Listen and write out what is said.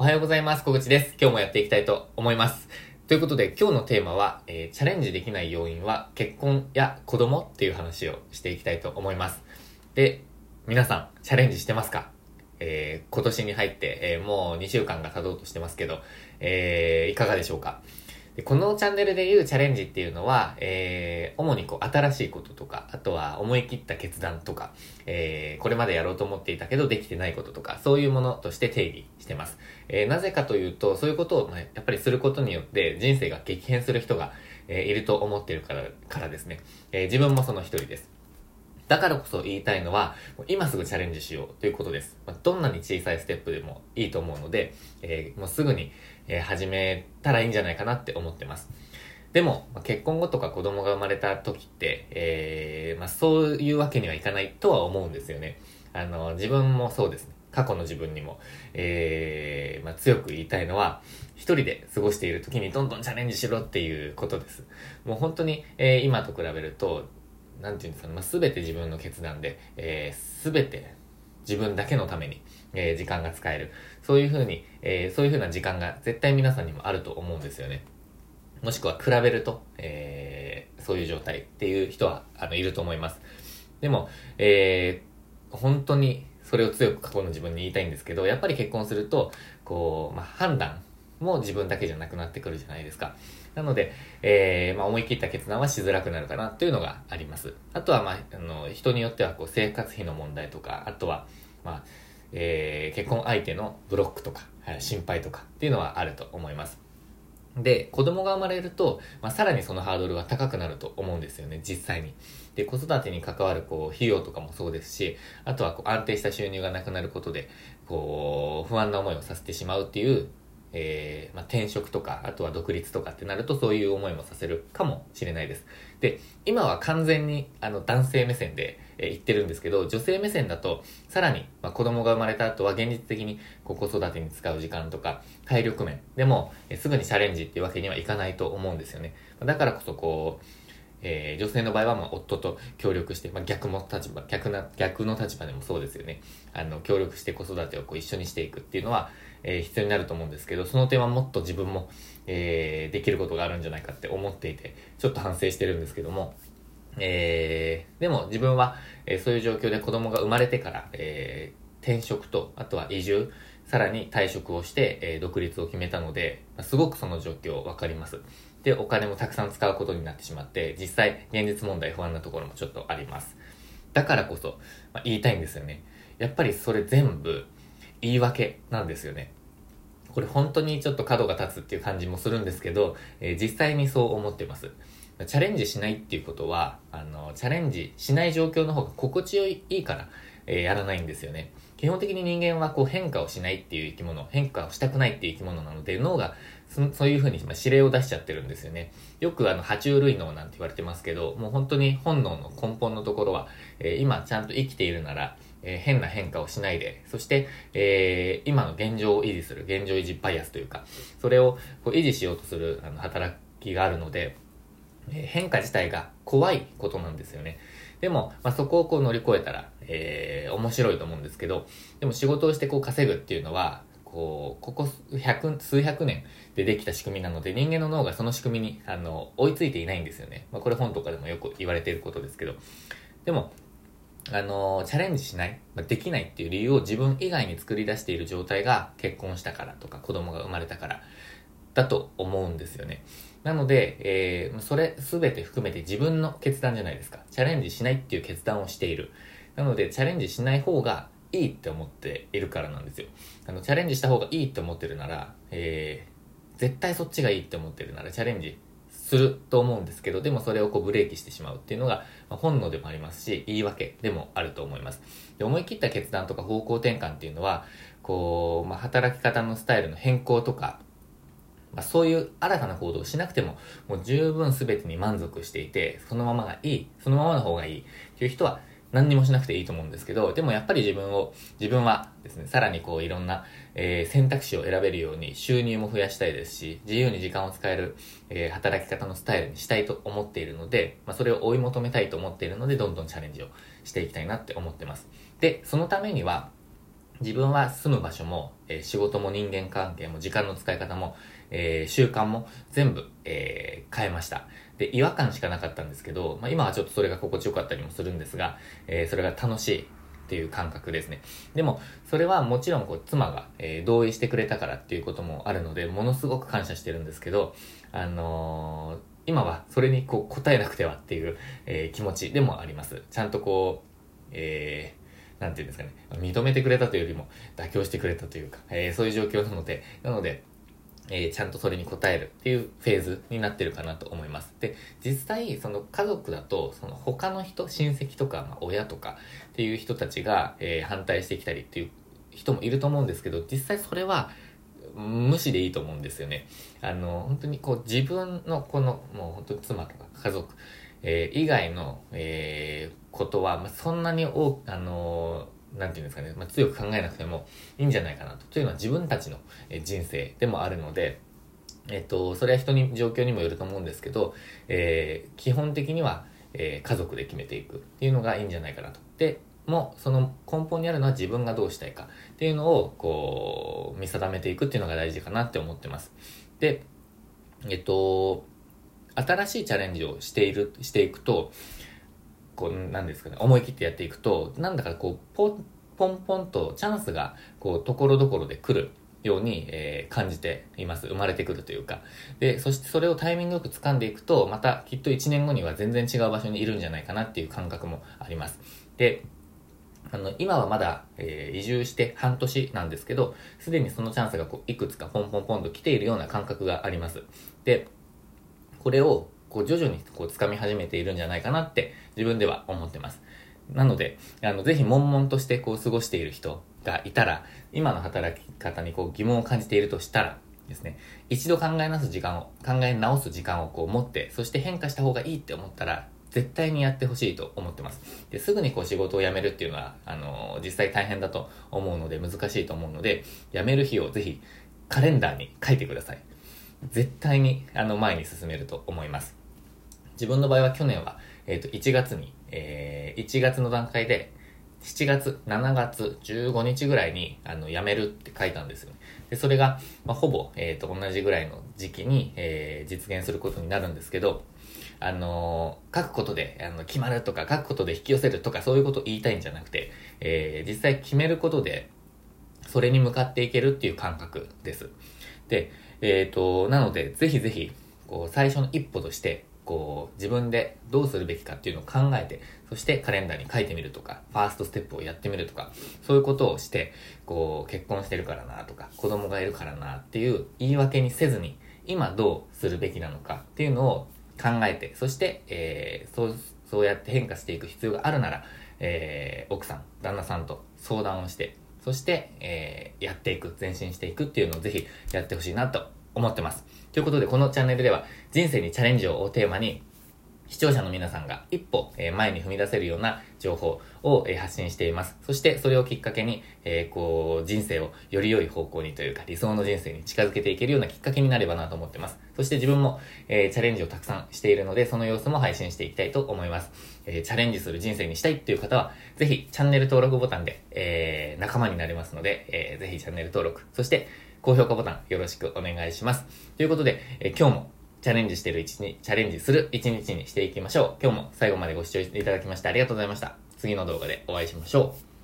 おはようございます。小口です。今日もやっていきたいと思います。ということで、今日のテーマは、えーチャレンジできない要因は結婚や子供っていう話をしていきたいと思います。で、皆さん、チャレンジしてますか？えー今年に入って、えーもう2週間が経とうとしてますけど、えーいかがでしょうか？でこのチャンネルで言うチャレンジっていうのは、えー主にこう新しいこととか、あとは思い切った決断とか、えーこれまでやろうと思っていたけどできてないこととか、そういうものとして定義してます。えーなぜかというと、そういうことを、ねやっぱりすることによって人生が激変する人が、えいると思っているから、からですね。えー自分もその一人です。だからこそ言いたいのは、今すぐチャレンジしようということです。どんなに小さいステップでもいいと思うので、えーもうすぐに、え始めたらいいんじゃないかなって思ってます。でも、結婚後とか子供が生まれた時って、えーまあ、そういうわけにはいかないとは思うんですよね。あの、自分もそうですね。過去の自分にも、えーまあ、強く言いたいのは、一人で過ごしている時にどんどんチャレンジしろっていうことです。もう本当に、えー今と比べると、なんていうんですかね、まあ、全て自分の決断で、えー、全て自分だけのために、えー時間が使える。そういうふうに、えーそういうふうな時間が絶対皆さんにもあると思うんですよね。もしくは比べると、えーそういう状態っていう人は、あの、いると思います。でも、えー本当にそれを強く過去の自分に言いたいんですけど、やっぱり結婚すると、こう、まあ、判断も自分だけじゃなくなってくるじゃないですか。なので、えーまあ、思い切った決断はしづらくなるかなというのがあります。あとは、まあ、あの、人によっては、こう、生活費の問題とか、あとは、まあ、えー結婚相手のブロックとか、心配とかっていうのはあると思います。で、子供が生まれると、まあ、さらにそのハードルは高くなると思うんですよね、実際に。で、子育てに関わる、こう、費用とかもそうですし、あとは、こう、安定した収入がなくなることで、こう、不安な思いをさせてしまうっていう、えーまあ、転職とか、あとは独立とかってなると、そういう思いもさせるかもしれないです。で、今は完全に、あの、男性目線で、えー言ってるんですけど、女性目線だと、さらに、まあ、子供が生まれた後は現実的にこう子育てに使う時間とか、体力面でも、えーすぐにチャレンジっていうわけにはいかないと思うんですよね。だからこそこう、えー女性の場合はまあ夫と協力して、まあ、逆も立場、逆な、逆の立場でもそうですよね。あの、協力して子育てをこう一緒にしていくっていうのは、えー必要になると思うんですけど、その点はもっと自分も、えーできることがあるんじゃないかって思っていて、ちょっと反省してるんですけども、えーでも自分は、えーそういう状況で子供が生まれてから、えー転職と、あとは移住、さらに退職をして、えー独立を決めたので、ますごくその状況わかります。で、お金もたくさん使うことになってしまって、実際、現実問題不安なところもちょっとあります。だからこそ、まあ言いたいんですよね。やっぱりそれ全部、言い訳なんですよね。これ本当にちょっと角が立つっていう感じもするんですけど、えー実際にそう思ってます。チャレンジしないっていうことは、あの、チャレンジしない状況の方が心地よいいから、えーやらないんですよね。基本的に人間はこう変化をしないっていう生き物、変化をしたくないっていう生き物なので、脳がそそういうふうに指令を出しちゃってるんですよね。よくあの、爬虫類脳なんて言われてますけど、もう本当に本能の根本のところは、えー今ちゃんと生きているなら、えー変な変化をしないで、そして、えー今の現状を維持する、現状維持バイアスというか、それをこう維持しようとするあの働きがあるので、えー変化自体が怖いことなんですよね。でも、まあ、そこをこう乗り越えたら、えー面白いと思うんですけど、でも仕事をしてこう稼ぐっていうのは、こう、ここ百、数百年でできた仕組みなので、人間の脳がその仕組みに、あの、追いついていないんですよね。まあ、これ本とかでもよく言われていることですけど。でも、あの、チャレンジしない、まできないっていう理由を自分以外に作り出している状態が結婚したからとか子供が生まれたからだと思うんですよね。なので、えーそれ全て含めて自分の決断じゃないですか。チャレンジしないっていう決断をしている。なので、チャレンジしない方がいいって思っているからなんですよ。あの、チャレンジした方がいいって思ってるなら、えー絶対そっちがいいって思ってるならチャレンジすると思うんですけど、でもそれをこうブレーキしてしまうっていうのが、ま本能でもありますし、言い訳でもあると思います。で思い切った決断とか方向転換っていうのは、こう、まあ、働き方のスタイルの変更とか、まあ、そういう新たな行動をしなくても、もう十分全てに満足していて、そのままがいい、そのままの方がいいっていう人は、何にもしなくていいと思うんですけど、でもやっぱり自分を、自分はですね、さらにこういろんな、えー選択肢を選べるように収入も増やしたいですし、自由に時間を使える、えー働き方のスタイルにしたいと思っているので、まあ、それを追い求めたいと思っているので、どんどんチャレンジをしていきたいなって思ってます。で、そのためには、自分は住む場所も、えー、仕事も人間関係も時間の使い方も、えー、習慣も全部、えー、変えました。で、違和感しかなかったんですけど、まあ、今はちょっとそれが心地よかったりもするんですが、え、それが楽しいっていう感覚ですね。でも、それはもちろんこう、妻が、えー、同意してくれたからっていうこともあるので、ものすごく感謝してるんですけど、あのー、今はそれにこう答えなくてはっていう、えー、気持ちでもあります。ちゃんとこう、えー、ていうんですかね、認めてくれたというよりも妥協してくれたというか、えー、そういう状況なので、なので、えー、ちゃんとそれに応えるっていうフェーズになってるかなと思います。で、実際、その家族だと、その他の人、親戚とか、まあ、親とかっていう人たちが、えー、反対してきたりっていう人もいると思うんですけど、実際それは無視でいいと思うんですよね。あの、本当にこう自分のこの、もう本当に妻とか家族、えー、以外の、え、ことは、まあ、そんなに多くあのなんていうんですかね、まあ、強く考えなくてもいいんじゃないかなと。というのは自分たちの人生でもあるので、えっと、それは人に、状況にもよると思うんですけど、えー、基本的には、えー、家族で決めていくっていうのがいいんじゃないかなと。で、も、その根本にあるのは自分がどうしたいかっていうのを、こう、見定めていくっていうのが大事かなって思ってます。で、えっと、新しいチャレンジをしている、していくと、こう、なんですかね、思い切ってやっていくと、なんだかこう、ポン、ポンポンとチャンスが、こう、ところどころで来るように、えー、感じています。生まれてくるというか。で、そしてそれをタイミングよく掴んでいくと、またきっと1年後には全然違う場所にいるんじゃないかなっていう感覚もあります。で、あの、今はまだ、えー、移住して半年なんですけど、すでにそのチャンスがこういくつかポンポンポンと来ているような感覚があります。で、これをこう徐々にこう掴み始めているんじゃないかなって自分では思ってます。なので、あの、ぜひ悶々としてこう過ごしている人がいたら、今の働き方にこう疑問を感じているとしたらですね、一度考え直す時間を、考え直す時間をこう持って、そして変化した方がいいって思ったら、絶対にやってほしいと思ってます。で、すぐにこう仕事を辞めるっていうのは、あの、実際大変だと思うので難しいと思うので、辞める日をぜひカレンダーに書いてください。絶対にあの前に進めると思います。自分の場合は去年は、えっ、ー、と、1月に、えー、1月の段階で、7月、7月15日ぐらいに、あの、辞めるって書いたんですよね。で、それが、まあ、ほぼ、えっ、ー、と、同じぐらいの時期に、えー、実現することになるんですけど、あのー、書くことで、あの、決まるとか、書くことで引き寄せるとか、そういうことを言いたいんじゃなくて、えー、実際決めることで、それに向かっていけるっていう感覚です。で、えっ、ー、と、なので、ぜひぜひ、こう、最初の一歩として、こう、自分でどうするべきかっていうのを考えて、そしてカレンダーに書いてみるとか、ファーストステップをやってみるとか、そういうことをして、こう、結婚してるからなとか、子供がいるからなっていう言い訳にせずに、今どうするべきなのかっていうのを考えて、そして、えー、そう、そうやって変化していく必要があるなら、えー、奥さん、旦那さんと相談をして、そして、えー、やっていく、前進していくっていうのをぜひやってほしいなと思ってます。ということで、このチャンネルでは人生にチャレンジをテーマに、視聴者の皆さんが一歩前に踏み出せるような情報を発信しています。そしてそれをきっかけに、えー、こう、人生をより良い方向にというか理想の人生に近づけていけるようなきっかけになればなと思ってます。そして自分も、えー、チャレンジをたくさんしているので、その様子も配信していきたいと思います。えー、チャレンジする人生にしたいっていう方は、ぜひチャンネル登録ボタンで、え、仲間になれますので、えー、ぜひチャンネル登録、そして高評価ボタンよろしくお願いします。ということで、え今日もチャレンジしてる一日、チャレンジする一日にしていきましょう。今日も最後までご視聴いただきましてありがとうございました。次の動画でお会いしましょう。